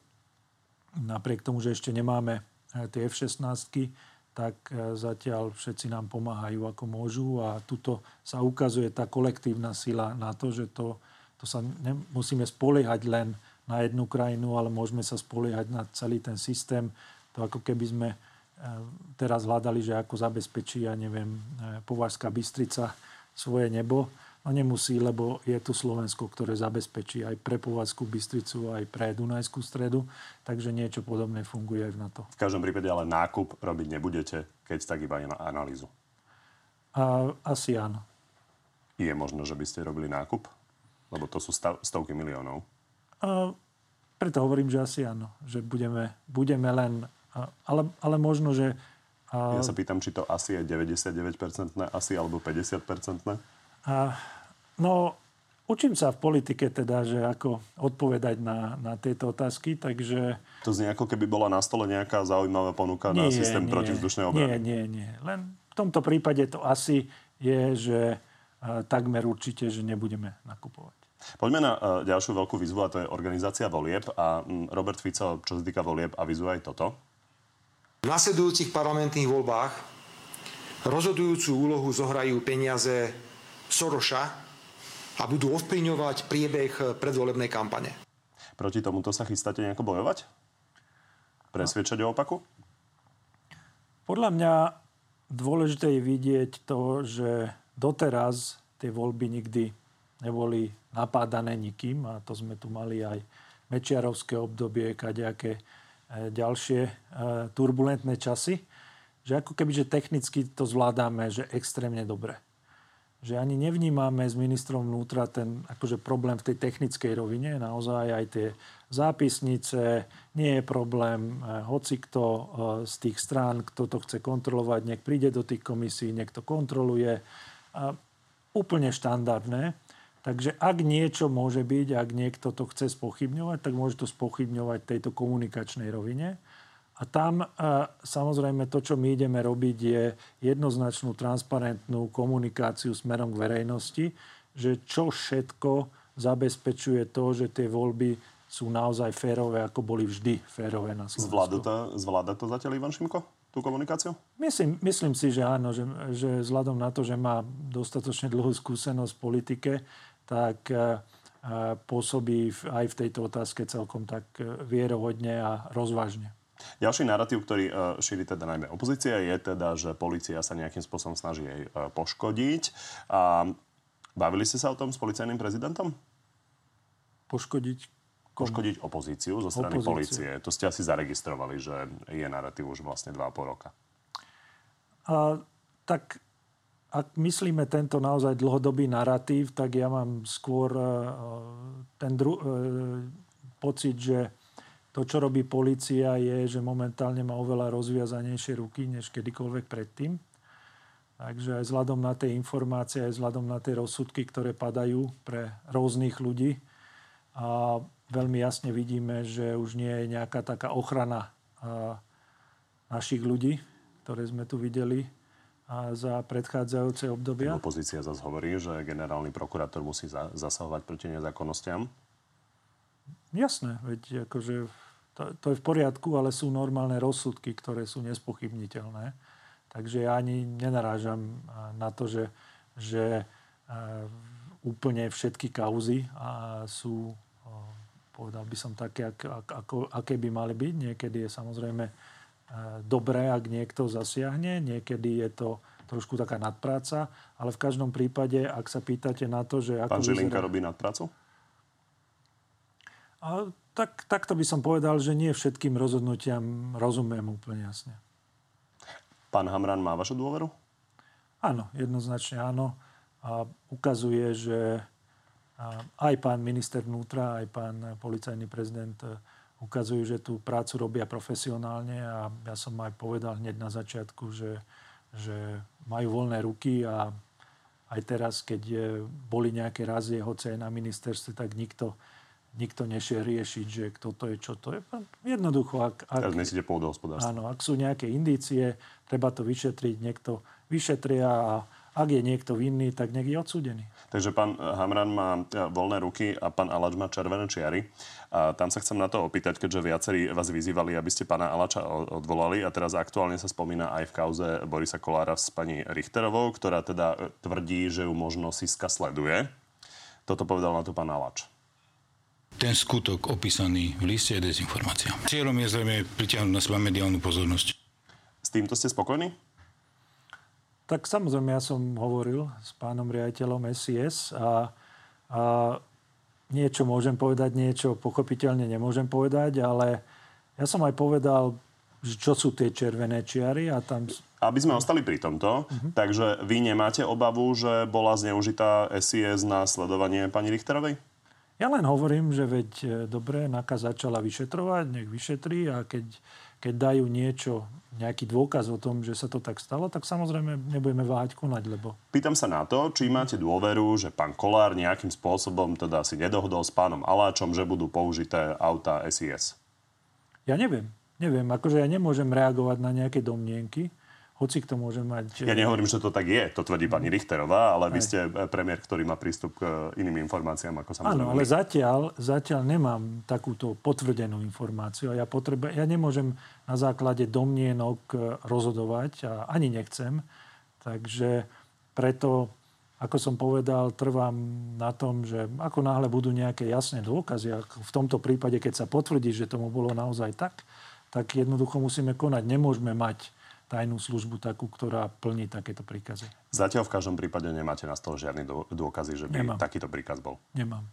napriek tomu, že ešte nemáme e, tie F-16, tak e, zatiaľ všetci nám pomáhajú ako môžu a tuto sa ukazuje tá kolektívna sila na to, že to, to sa nemusíme spoliehať len na jednu krajinu, ale môžeme sa spoliehať na celý ten systém. To ako keby sme teraz hľadali, že ako zabezpečí, ja neviem, Považská Bystrica svoje nebo. No nemusí, lebo je tu Slovensko, ktoré zabezpečí aj pre Považskú Bystricu, aj pre Dunajskú stredu. Takže niečo podobné funguje aj v NATO. V každom prípade ale nákup robiť nebudete, keď tak iba na analýzu. A, asi áno. Je možno, že by ste robili nákup? Lebo to sú stav, stovky miliónov. A, preto hovorím, že asi áno. Že budeme, budeme len... Ale, ale možno, že... A, Ja sa pýtam, či to asi je 99% asi alebo 50%. A, no, učím sa v politike teda, že ako odpovedať na, na tieto otázky, takže... To znie ako keby bola na stole nejaká zaujímavá ponuka na systém protivzdušnej obrany. Nie, nie, nie. Len v tomto prípade to asi je, že a, takmer určite, že nebudeme nakupovať. Poďme na ďalšiu veľkú výzvu a to je organizácia volieb. A um, Robert Fico, čo sa týka volieb, avizuje aj toto. V nasledujúcich parlamentných voľbách rozhodujúcu úlohu zohrajú peniaze Soroša a budú ovplyvňovať priebeh predvolebnej kampane. Proti tomuto sa chystáte nejako bojovať? Presvedčať o opaku? Podľa mňa dôležité je vidieť to, že doteraz tie voľby nikdy neboli napádané nikým a to sme tu mali aj Mečiarovské obdobie, kadejaké e, ďalšie e, turbulentné časy, že ako keby, že technicky to zvládame, že extrémne dobre. Že ani nevnímame s ministrom vnútra ten akože problém v tej technickej rovine. Naozaj aj tie zápisnice, nie je problém. e, Hoci kto z tých strán, kto to chce kontrolovať, nech príde do tých komisí, nech to kontroluje. A úplne štandardné. Takže ak niečo môže byť, ak niekto to chce spochybňovať, tak môže to spochybňovať v tejto komunikačnej rovine. A tam a samozrejme to, čo my ideme robiť, je jednoznačnú transparentnú komunikáciu smerom k verejnosti, že čo všetko zabezpečuje to, že tie voľby sú naozaj férové, ako boli vždy férové na Slovensku. Zvláda to, zvláda to zatiaľ Ivan Šimko, tú komunikáciu? Myslím, myslím si, že áno, že, že vzhľadom na to, že má dostatočne dlhú skúsenosť v politike, tak e, e, pôsobí aj v tejto otázke celkom tak e, vierohodne a rozvážne. Ďalší narratív, ktorý šíri teda najmä opozícia, je teda, že policia sa nejakým spôsobom snaží jej poškodiť. A bavili ste sa o tom s policajným prezidentom? Poškodiť Komu? Poškodiť opozíciu zo strany opozíciu. policie. To ste asi zaregistrovali, že je narratív už vlastne 2,5 roka. A, tak ak myslíme tento naozaj dlhodobý narratív, tak ja mám skôr e, ten dru- e, pocit, že to, čo robí policia, je, že momentálne má oveľa rozviazanejšie ruky, než kedykoľvek predtým. Takže aj vzhľadom na tie informácie, aj vzhľadom na tie rozsudky, ktoré padajú pre rôznych ľudí, a veľmi jasne vidíme, že už nie je nejaká taká ochrana našich ľudí, ktoré sme tu videli a za predchádzajúce obdobia. Opozícia zase hovorí, že generálny prokurátor musí za- zasahovať proti nezákonnostiam. Jasné, veď akože to, to je v poriadku, ale sú normálne rozsudky, ktoré sú nespochybniteľné. Takže ja ani nenarážam na to, že, že úplne všetky kauzy sú, povedal by som také, ako, aké by mali byť. Niekedy je samozrejme dobré, ak niekto zasiahne. Niekedy je to trošku taká nadpráca. Ale v každom prípade, ak sa pýtate na to, že... Ako Pán Žilinka vyzerá... robí nadprácu? A, tak, takto by som povedal, že nie všetkým rozhodnutiam rozumiem úplne jasne. Pán Hamran má vašu dôveru? Áno, jednoznačne áno. A ukazuje, že aj pán minister vnútra, aj pán policajný prezident ukazujú, že tú prácu robia profesionálne a ja som aj povedal hneď na začiatku, že, že majú voľné ruky a aj teraz, keď je, boli nejaké razie, hoci aj na ministerstve, tak nikto, nikto nešiel riešiť, že kto to je, čo to je. Jednoducho, ak, ak, Teraz myslíte. Áno, ak sú nejaké indície, treba to vyšetriť, niekto vyšetria a ak je niekto vinný, tak nech je odsúdený. Takže pán Hamran má voľné ruky a pán Alač má červené čiary. A tam sa chcem na to opýtať, keďže viacerí vás vyzývali, aby ste pána Alača odvolali a teraz aktuálne sa spomína aj v kauze Borisa Kolára s pani Richterovou, ktorá teda e, tvrdí, že ju možno Siska sleduje. Toto povedal na to pán Alač. Ten skutok opísaný v liste je dezinformácia. Cieľom je zrejme pritiahnuť na seba mediálnu pozornosť. S týmto ste spokojní? Tak samozrejme, ja som hovoril s pánom riaditeľom SIS a, a niečo môžem povedať, niečo pochopiteľne nemôžem povedať, ale ja som aj povedal, že čo sú tie červené čiary a tam... Aby sme ostali pri tomto, uh-huh. takže vy nemáte obavu, že bola zneužitá SIS na sledovanie pani Richterovej? Ja len hovorím, že veď e, dobre, NAKA začala vyšetrovať, nech vyšetrí a keď keď dajú niečo, nejaký dôkaz o tom, že sa to tak stalo, tak samozrejme nebudeme váhať konať, lebo... Pýtam sa na to, či máte dôveru, že pán Kolár nejakým spôsobom teda si nedohodol s pánom Aláčom, že budú použité auta SIS. Ja neviem. Neviem, akože ja nemôžem reagovať na nejaké domnienky hoci kto môže mať... Ja nehovorím, že to tak je, to tvrdí pani Richterová, ale Aj. vy ste eh, premiér, ktorý má prístup k eh, iným informáciám, ako samozrejme. Áno, ale zatiaľ, zatiaľ nemám takúto potvrdenú informáciu. Ja, potrebe, ja nemôžem na základe domnienok eh, rozhodovať a ani nechcem. Takže preto, ako som povedal, trvám na tom, že ako náhle budú nejaké jasné dôkazy, ako v tomto prípade, keď sa potvrdí, že tomu bolo naozaj tak, tak jednoducho musíme konať. Nemôžeme mať tajnú službu takú, ktorá plní takéto príkazy. Zatiaľ v každom prípade nemáte na stole žiadne dôkazy, že by Nemám. takýto príkaz bol? Nemám.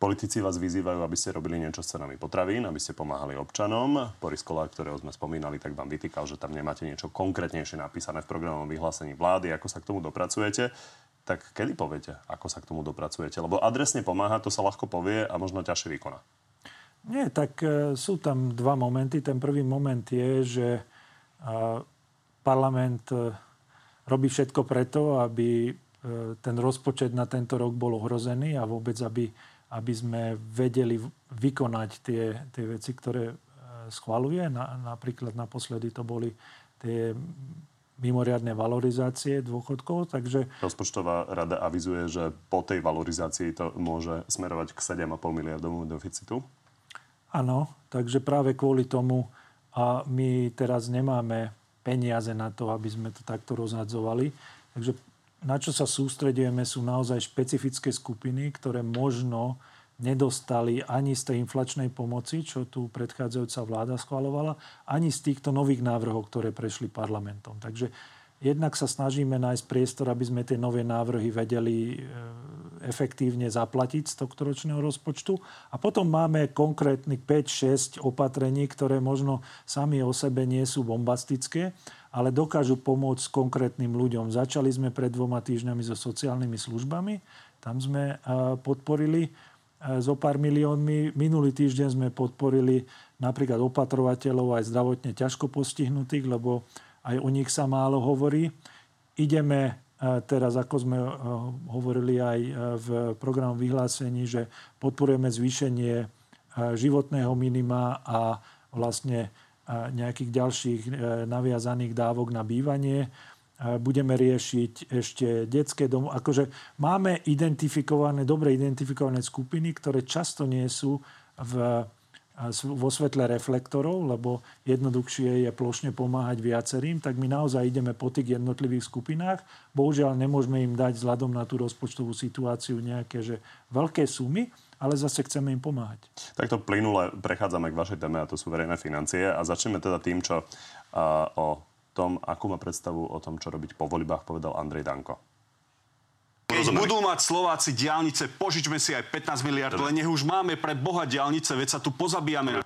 Politici vás vyzývajú, aby ste robili niečo s cenami potravín, aby ste pomáhali občanom. Boris Kolár, ktorého sme spomínali, tak vám vytýkal, že tam nemáte niečo konkrétnejšie napísané v programovom vyhlásení vlády, ako sa k tomu dopracujete. Tak kedy poviete, ako sa k tomu dopracujete? Lebo adresne pomáha, to sa ľahko povie a možno ťažšie vykoná. Nie, tak e, sú tam dva momenty. Ten prvý moment je, že parlament e, robí všetko preto, aby ten rozpočet na tento rok bol ohrozený a vôbec, aby, aby sme vedeli vykonať tie, tie veci, ktoré e, schvaluje. Na, napríklad naposledy to boli tie mimoriadne valorizácie dôchodkov. Takže... Rozpočtová rada avizuje, že po tej valorizácii to môže smerovať k 7,5 miliardovému deficitu. Áno, takže práve kvôli tomu a my teraz nemáme peniaze na to, aby sme to takto rozhadzovali. Takže na čo sa sústredujeme sú naozaj špecifické skupiny, ktoré možno nedostali ani z tej inflačnej pomoci, čo tu predchádzajúca vláda schvalovala, ani z týchto nových návrhov, ktoré prešli parlamentom. Takže jednak sa snažíme nájsť priestor, aby sme tie nové návrhy vedeli e, efektívne zaplatiť z tohto ročného rozpočtu. A potom máme konkrétnych 5-6 opatrení, ktoré možno sami o sebe nie sú bombastické, ale dokážu pomôcť konkrétnym ľuďom. Začali sme pred dvoma týždňami so sociálnymi službami. Tam sme podporili zo pár miliónmi. Minulý týždeň sme podporili napríklad opatrovateľov aj zdravotne ťažko postihnutých, lebo aj o nich sa málo hovorí. Ideme teraz, ako sme hovorili aj v programu vyhlásení, že podporujeme zvýšenie životného minima a vlastne nejakých ďalších e, naviazaných dávok na bývanie. Budeme riešiť ešte detské domy. Akože máme identifikované, dobre identifikované skupiny, ktoré často nie sú v, vo svetle reflektorov, lebo jednoduchšie je plošne pomáhať viacerým, tak my naozaj ideme po tých jednotlivých skupinách. Bohužiaľ nemôžeme im dať vzhľadom na tú rozpočtovú situáciu nejaké že veľké sumy, ale zase chceme im pomáhať. Takto plynule prechádzame k vašej téme a to sú verejné financie a začneme teda tým, čo uh, o tom, akú má predstavu o tom, čo robiť po voľbách, povedal Andrej Danko. Keď budú mať Slováci diálnice, požičme si aj 15 miliard, ale nech už máme pre Boha diálnice, veď sa tu pozabíjame.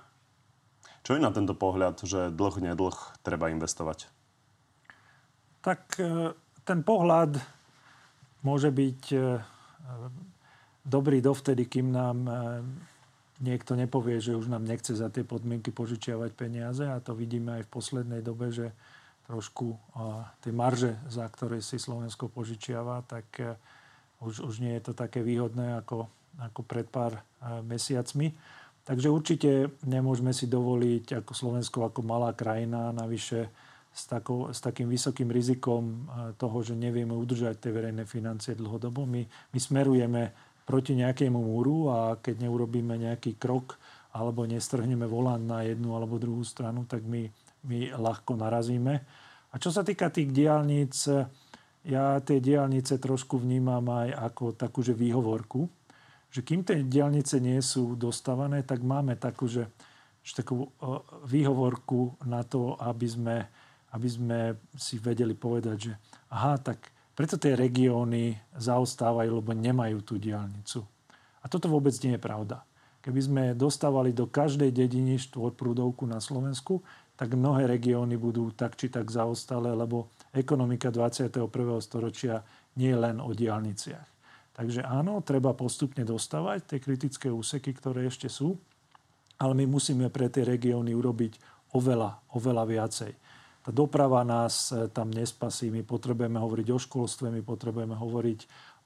Čo je na tento pohľad, že dlh, nedlh treba investovať? Tak e, ten pohľad môže byť e, dobrý dovtedy, kým nám e, niekto nepovie, že už nám nechce za tie podmienky požičiavať peniaze a to vidíme aj v poslednej dobe, že trošku tie marže, za ktoré si Slovensko požičiava, tak e, už, už nie je to také výhodné ako, ako pred pár e, mesiacmi. Takže určite nemôžeme si dovoliť ako Slovensko, ako malá krajina, navyše s, takou, s takým vysokým rizikom toho, že nevieme udržať tie verejné financie dlhodobo. My, my smerujeme proti nejakému múru a keď neurobíme nejaký krok alebo nestrhneme volant na jednu alebo druhú stranu, tak my, my ľahko narazíme. A čo sa týka tých diálnic, ja tie diálnice trošku vnímam aj ako takúže výhovorku, že kým tie diálnice nie sú dostávané, tak máme takú, že, že takú výhovorku na to, aby sme, aby sme si vedeli povedať, že aha, tak preto tie regióny zaostávajú, lebo nemajú tú diálnicu. A toto vôbec nie je pravda. Keby sme dostávali do každej dediny štvorprúdovku na Slovensku, tak mnohé regióny budú tak či tak zaostalé, lebo ekonomika 21. storočia nie je len o diálniciach. Takže áno, treba postupne dostávať tie kritické úseky, ktoré ešte sú, ale my musíme pre tie regióny urobiť oveľa, oveľa viacej. Tá doprava nás e, tam nespasí. My potrebujeme hovoriť o školstve, my potrebujeme hovoriť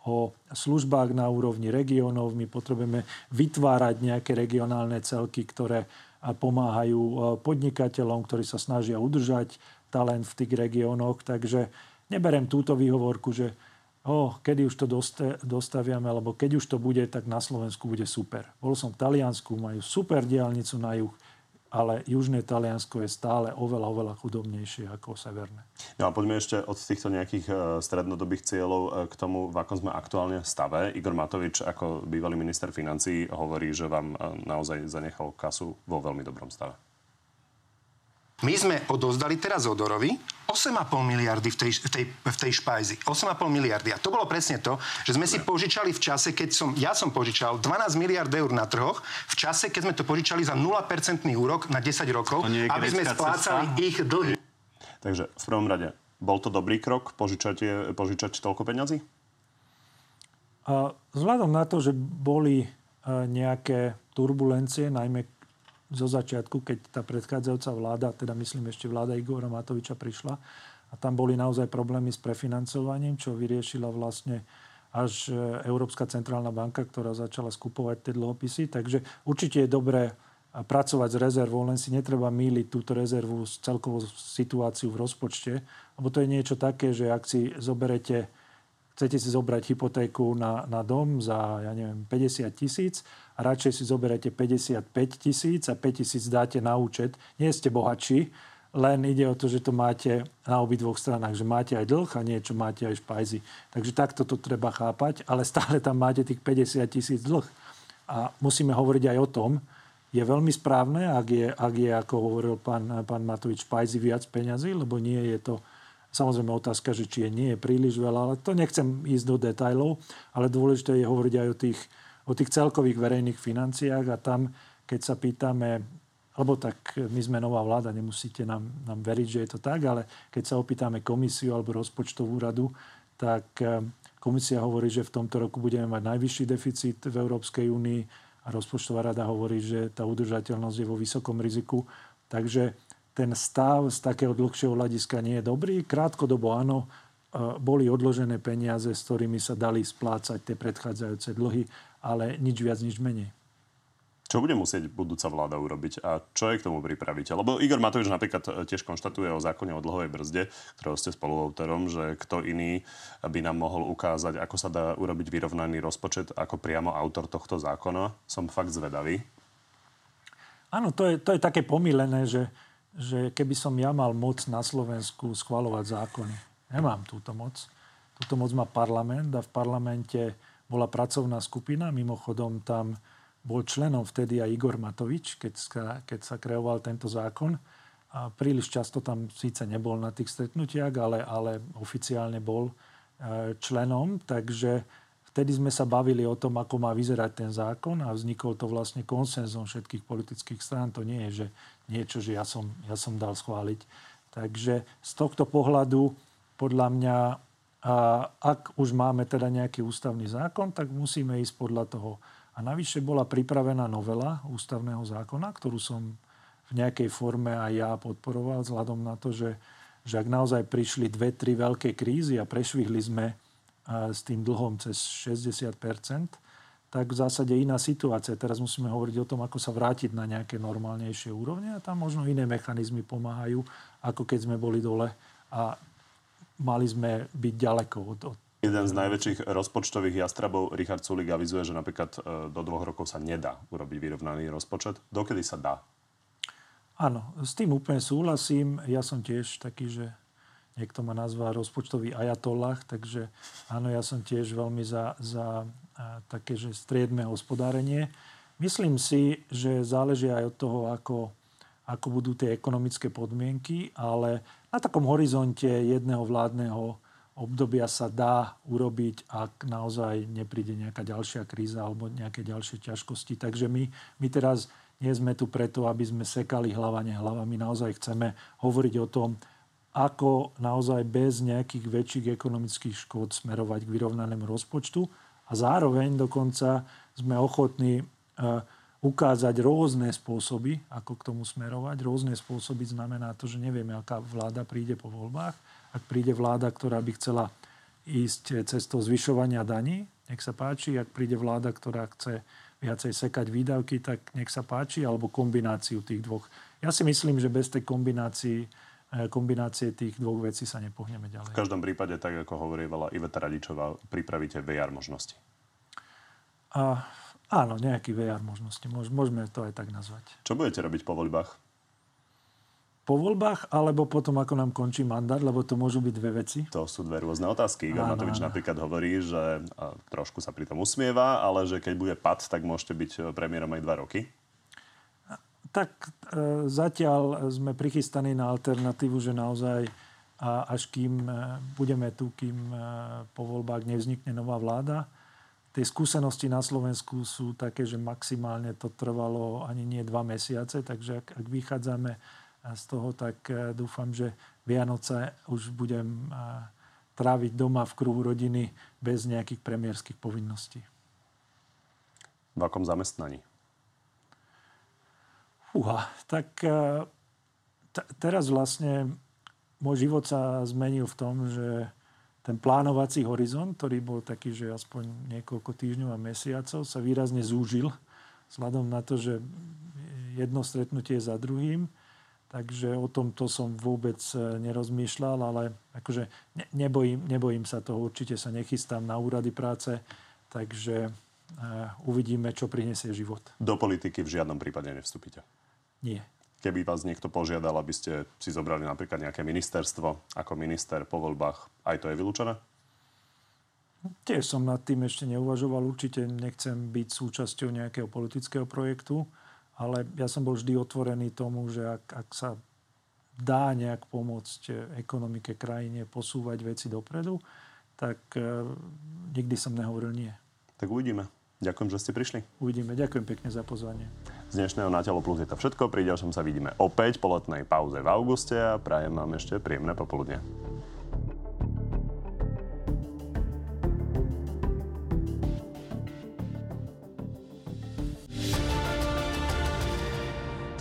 o službách na úrovni regiónov, my potrebujeme vytvárať nejaké regionálne celky, ktoré pomáhajú e, podnikateľom, ktorí sa snažia udržať talent v tých regiónoch. Takže neberem túto výhovorku, že oh, kedy už to dostaviame, alebo keď už to bude, tak na Slovensku bude super. Bol som v Taliansku, majú super diálnicu na juh ale južné Taliansko je stále oveľa, oveľa chudobnejšie ako severné. No a poďme ešte od týchto nejakých e, strednodobých cieľov e, k tomu, v akom sme aktuálne stave. Igor Matovič ako bývalý minister financí hovorí, že vám e, naozaj zanechal kasu vo veľmi dobrom stave. My sme odozdali teraz Odorovi 8,5 miliardy v tej, v, tej, v tej špajzi. 8,5 miliardy. A to bolo presne to, že sme si požičali v čase, keď som, ja som požičal 12 miliard eur na trhoch, v čase, keď sme to požičali za 0% úrok na 10 rokov, aby sme splácali cesta. ich dlhy. Takže v prvom rade, bol to dobrý krok požičať, požičať toľko peňazí? Vzhľadom na to, že boli e, nejaké turbulencie, najmä zo začiatku, keď tá predchádzajúca vláda, teda myslím ešte vláda Igora Matoviča prišla a tam boli naozaj problémy s prefinancovaním, čo vyriešila vlastne až Európska centrálna banka, ktorá začala skupovať tie dlhopisy. Takže určite je dobré pracovať s rezervou, len si netreba míliť túto rezervu s celkovou situáciu v rozpočte, lebo to je niečo také, že ak si zoberete, chcete si zobrať hypotéku na, na dom za, ja neviem, 50 tisíc a radšej si zoberete 55 tisíc a 5 tisíc dáte na účet, nie ste bohatší, len ide o to, že to máte na obidvoch stranách, že máte aj dlh a niečo máte aj špajzy. Takže takto to treba chápať, ale stále tam máte tých 50 tisíc dlh. A musíme hovoriť aj o tom, je veľmi správne, ak je, ak je ako hovoril pán, pán Matovič, Pajzi viac peňazí, lebo nie je to samozrejme otázka, že či je nie je príliš veľa, ale to nechcem ísť do detajlov, ale dôležité je hovoriť aj o tých, o tých celkových verejných financiách a tam, keď sa pýtame, alebo tak my sme nová vláda, nemusíte nám, nám veriť, že je to tak, ale keď sa opýtame komisiu alebo rozpočtovú radu, tak eh, komisia hovorí, že v tomto roku budeme mať najvyšší deficit v Európskej únii, a rozpočtová rada hovorí, že tá udržateľnosť je vo vysokom riziku. Takže ten stav z takého dlhšieho hľadiska nie je dobrý. Krátkodobo áno, e, boli odložené peniaze, s ktorými sa dali splácať tie predchádzajúce dlhy, ale nič viac, nič menej. Čo bude musieť budúca vláda urobiť a čo je k tomu pripravíte? Lebo Igor Matovič napríklad e, tiež konštatuje o zákone o dlhovej brzde, ktorého ste spoluautorom, že kto iný by nám mohol ukázať, ako sa dá urobiť vyrovnaný rozpočet ako priamo autor tohto zákona. Som fakt zvedavý. Áno, to je, to je také pomílené, že, že keby som ja mal moc na Slovensku schvalovať zákony. Nemám túto moc. Túto moc má parlament a v parlamente bola pracovná skupina. Mimochodom tam bol členom vtedy aj Igor Matovič, keď sa, keď sa kreoval tento zákon. A príliš často tam síce nebol na tých stretnutiach, ale, ale oficiálne bol e, členom. Takže vtedy sme sa bavili o tom, ako má vyzerať ten zákon a vznikol to vlastne konsenzom všetkých politických strán. To nie je že niečo, že ja som, ja som dal schváliť. Takže z tohto pohľadu podľa mňa, a ak už máme teda nejaký ústavný zákon, tak musíme ísť podľa toho a navyše bola pripravená novela ústavného zákona, ktorú som v nejakej forme aj ja podporoval, vzhľadom na to, že, že ak naozaj prišli dve, tri veľké krízy a prešvihli sme s tým dlhom cez 60% tak v zásade iná situácia. Teraz musíme hovoriť o tom, ako sa vrátiť na nejaké normálnejšie úrovne a tam možno iné mechanizmy pomáhajú, ako keď sme boli dole a mali sme byť ďaleko od, od Jeden z najväčších rozpočtových jastrabov, Richard Sulik, avizuje, že napríklad e, do dvoch rokov sa nedá urobiť vyrovnaný rozpočet. Dokedy sa dá? Áno, s tým úplne súhlasím. Ja som tiež taký, že niekto ma nazval rozpočtový ajatollah, takže áno, ja som tiež veľmi za, za také, že striedme hospodárenie. Myslím si, že záleží aj od toho, ako, ako budú tie ekonomické podmienky, ale na takom horizonte jedného vládneho obdobia sa dá urobiť, ak naozaj nepríde nejaká ďalšia kríza alebo nejaké ďalšie ťažkosti. Takže my, my teraz nie sme tu preto, aby sme sekali hlava, nehlava. My naozaj chceme hovoriť o tom, ako naozaj bez nejakých väčších ekonomických škôd smerovať k vyrovnanému rozpočtu a zároveň dokonca sme ochotní e, ukázať rôzne spôsoby, ako k tomu smerovať. Rôzne spôsoby znamená to, že nevieme, aká vláda príde po voľbách ak príde vláda, ktorá by chcela ísť cestou zvyšovania daní, nech sa páči. Ak príde vláda, ktorá chce viacej sekať výdavky, tak nech sa páči, alebo kombináciu tých dvoch. Ja si myslím, že bez tej kombinácii, kombinácie tých dvoch vecí sa nepohneme ďalej. V každom prípade, tak ako hovorila Iveta Radičová, pripravíte VR možnosti. A, áno, nejaký VR možnosti. Môžeme to aj tak nazvať. Čo budete robiť po voľbách? po voľbách, alebo potom, ako nám končí mandát, lebo to môžu byť dve veci? To sú dve rôzne otázky. Igor Matovič napríklad hovorí, že trošku sa pri tom usmieva, ale že keď bude pad, tak môžete byť premiérom aj dva roky. Tak e, zatiaľ sme prichystaní na alternatívu, že naozaj a až kým e, budeme tu, kým e, po voľbách nevznikne nová vláda. Tie skúsenosti na Slovensku sú také, že maximálne to trvalo ani nie dva mesiace, takže ak, ak vychádzame a z toho, tak e, dúfam, že Vianoce už budem e, tráviť doma v kruhu rodiny bez nejakých premiérských povinností. V akom zamestnaní? Uha, tak e, t- teraz vlastne môj život sa zmenil v tom, že ten plánovací horizont, ktorý bol taký, že aspoň niekoľko týždňov a mesiacov, sa výrazne zúžil vzhľadom na to, že jedno stretnutie za druhým. Takže o tomto som vôbec e, nerozmýšľal, ale akože nebojím, nebojím sa toho, určite sa nechystám na úrady práce, takže e, uvidíme, čo prinesie život. Do politiky v žiadnom prípade nevstúpite? Nie. Keby vás niekto požiadal, aby ste si zobrali napríklad nejaké ministerstvo ako minister po voľbách, aj to je vylúčené? Tiež som nad tým ešte neuvažoval. Určite nechcem byť súčasťou nejakého politického projektu. Ale ja som bol vždy otvorený tomu, že ak, ak sa dá nejak pomôcť ekonomike krajine posúvať veci dopredu, tak e, nikdy som nehovoril nie. Tak uvidíme. Ďakujem, že ste prišli. Uvidíme. Ďakujem pekne za pozvanie. Z dnešného Na telo plus je to všetko. Pri ďalšom sa vidíme opäť po letnej pauze v auguste a prajem vám ešte príjemné popoludne.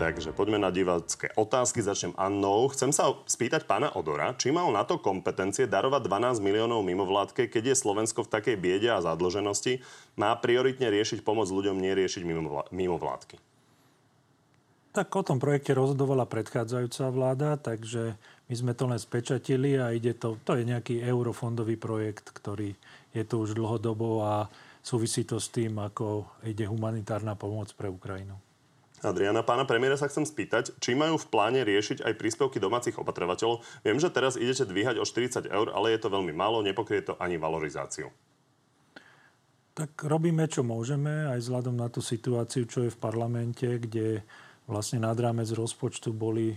Takže poďme na divácké otázky. Začnem Annou. Chcem sa spýtať pána Odora, či mal na to kompetencie darovať 12 miliónov mimovládke, keď je Slovensko v takej biede a zadlženosti, má prioritne riešiť pomoc ľuďom, neriešiť mimovládky. Tak o tom projekte rozhodovala predchádzajúca vláda, takže my sme to len spečatili a ide to, to je nejaký eurofondový projekt, ktorý je tu už dlhodobo a súvisí to s tým, ako ide humanitárna pomoc pre Ukrajinu. Adriana, pána premiéra sa chcem spýtať, či majú v pláne riešiť aj príspevky domácich opatrovateľov. Viem, že teraz idete dvíhať o 40 eur, ale je to veľmi málo, nepokrie to ani valorizáciu. Tak robíme, čo môžeme, aj vzhľadom na tú situáciu, čo je v parlamente, kde vlastne nad rámec rozpočtu boli e,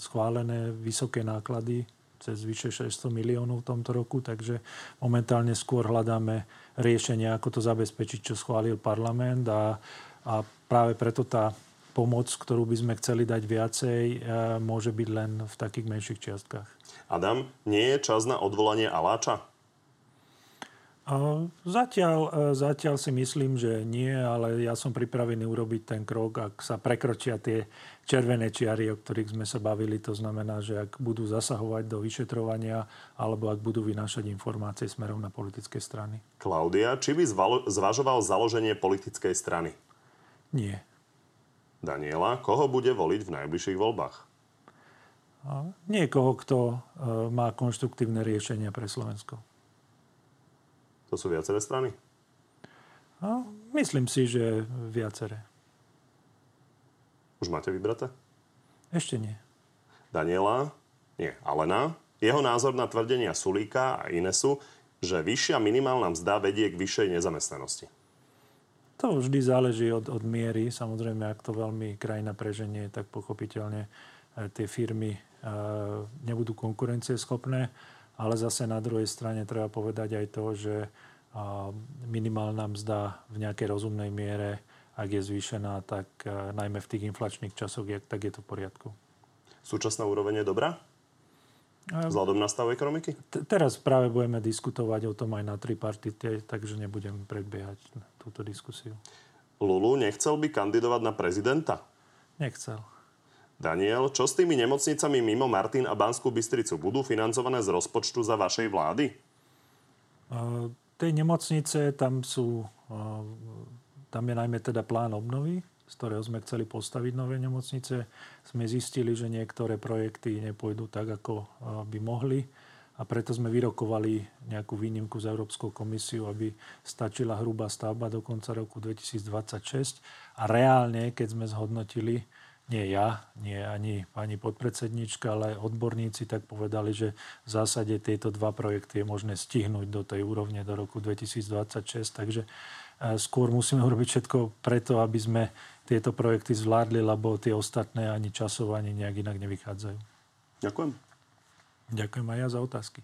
schválené vysoké náklady cez vyše 600 miliónov v tomto roku, takže momentálne skôr hľadáme riešenie, ako to zabezpečiť, čo schválil parlament a, a práve preto tá pomoc, ktorú by sme chceli dať viacej, e, môže byť len v takých menších čiastkách. Adam, nie je čas na odvolanie Aláča? Zatiaľ, e, zatiaľ si myslím, že nie, ale ja som pripravený urobiť ten krok, ak sa prekročia tie červené čiary, o ktorých sme sa bavili. To znamená, že ak budú zasahovať do vyšetrovania alebo ak budú vynášať informácie smerom na politické strany. Klaudia, či by zvažoval založenie politickej strany? Nie. Daniela, koho bude voliť v najbližších voľbách? Niekoho, kto e, má konštruktívne riešenia pre Slovensko. To sú viaceré strany? A myslím si, že viaceré. Už máte vybraté? Ešte nie. Daniela, nie, Alena. Jeho názor na tvrdenia Sulíka a Inesu, že vyššia minimálna mzda vedie k vyššej nezamestnanosti. To vždy záleží od, od miery. Samozrejme, ak to veľmi krajina preženie, tak pochopiteľne e, tie firmy e, nebudú konkurencieschopné. Ale zase na druhej strane treba povedať aj to, že e, minimálna mzda v nejakej rozumnej miere, ak je zvýšená, tak najmä v tých inflačných časoch, tak je to v poriadku. Súčasná úroveň je dobrá? Vzhľadom na stav ekonomiky? T- teraz práve budeme diskutovať o tom aj na tripartite, takže nebudem predbiehať túto diskusiu. Lulu nechcel by kandidovať na prezidenta? Nechcel. Daniel, čo s tými nemocnicami mimo Martin a Banskú Bystricu? Budú financované z rozpočtu za vašej vlády? Uh, tej nemocnice, tam sú, uh, tam je najmä teda plán obnovy, z ktorého sme chceli postaviť nové nemocnice, sme zistili, že niektoré projekty nepôjdu tak, ako by mohli. A preto sme vyrokovali nejakú výnimku z Európskou komisiu, aby stačila hrubá stavba do konca roku 2026 a reálne, keď sme zhodnotili, nie ja, nie ani pani podpredsednička, ale odborníci tak povedali, že v zásade tieto dva projekty je možné stihnúť do tej úrovne do roku 2026. Takže skôr musíme urobiť všetko preto, aby sme tieto projekty zvládli, lebo tie ostatné ani časov, ani nejak inak nevychádzajú. Ďakujem. Ďakujem aj ja za otázky.